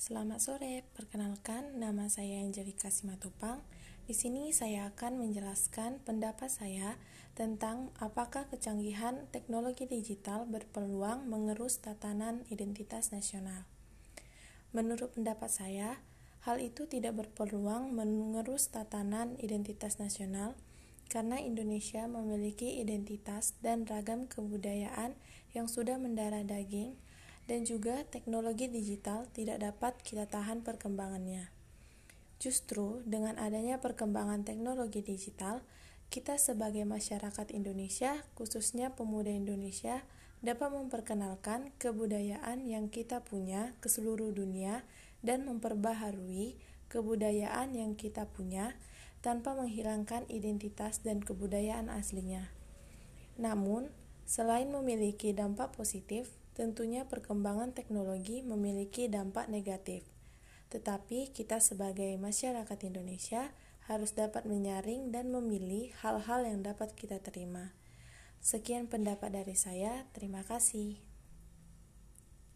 Selamat sore, perkenalkan nama saya Angelika Simatupang. Di sini saya akan menjelaskan pendapat saya tentang apakah kecanggihan teknologi digital berpeluang mengerus tatanan identitas nasional. Menurut pendapat saya, hal itu tidak berpeluang mengerus tatanan identitas nasional karena Indonesia memiliki identitas dan ragam kebudayaan yang sudah mendarah daging dan juga teknologi digital tidak dapat kita tahan perkembangannya. Justru dengan adanya perkembangan teknologi digital, kita sebagai masyarakat Indonesia, khususnya pemuda Indonesia, dapat memperkenalkan kebudayaan yang kita punya ke seluruh dunia dan memperbaharui kebudayaan yang kita punya tanpa menghilangkan identitas dan kebudayaan aslinya. Namun, selain memiliki dampak positif, Tentunya perkembangan teknologi memiliki dampak negatif, tetapi kita sebagai masyarakat Indonesia harus dapat menyaring dan memilih hal-hal yang dapat kita terima. Sekian pendapat dari saya, terima kasih.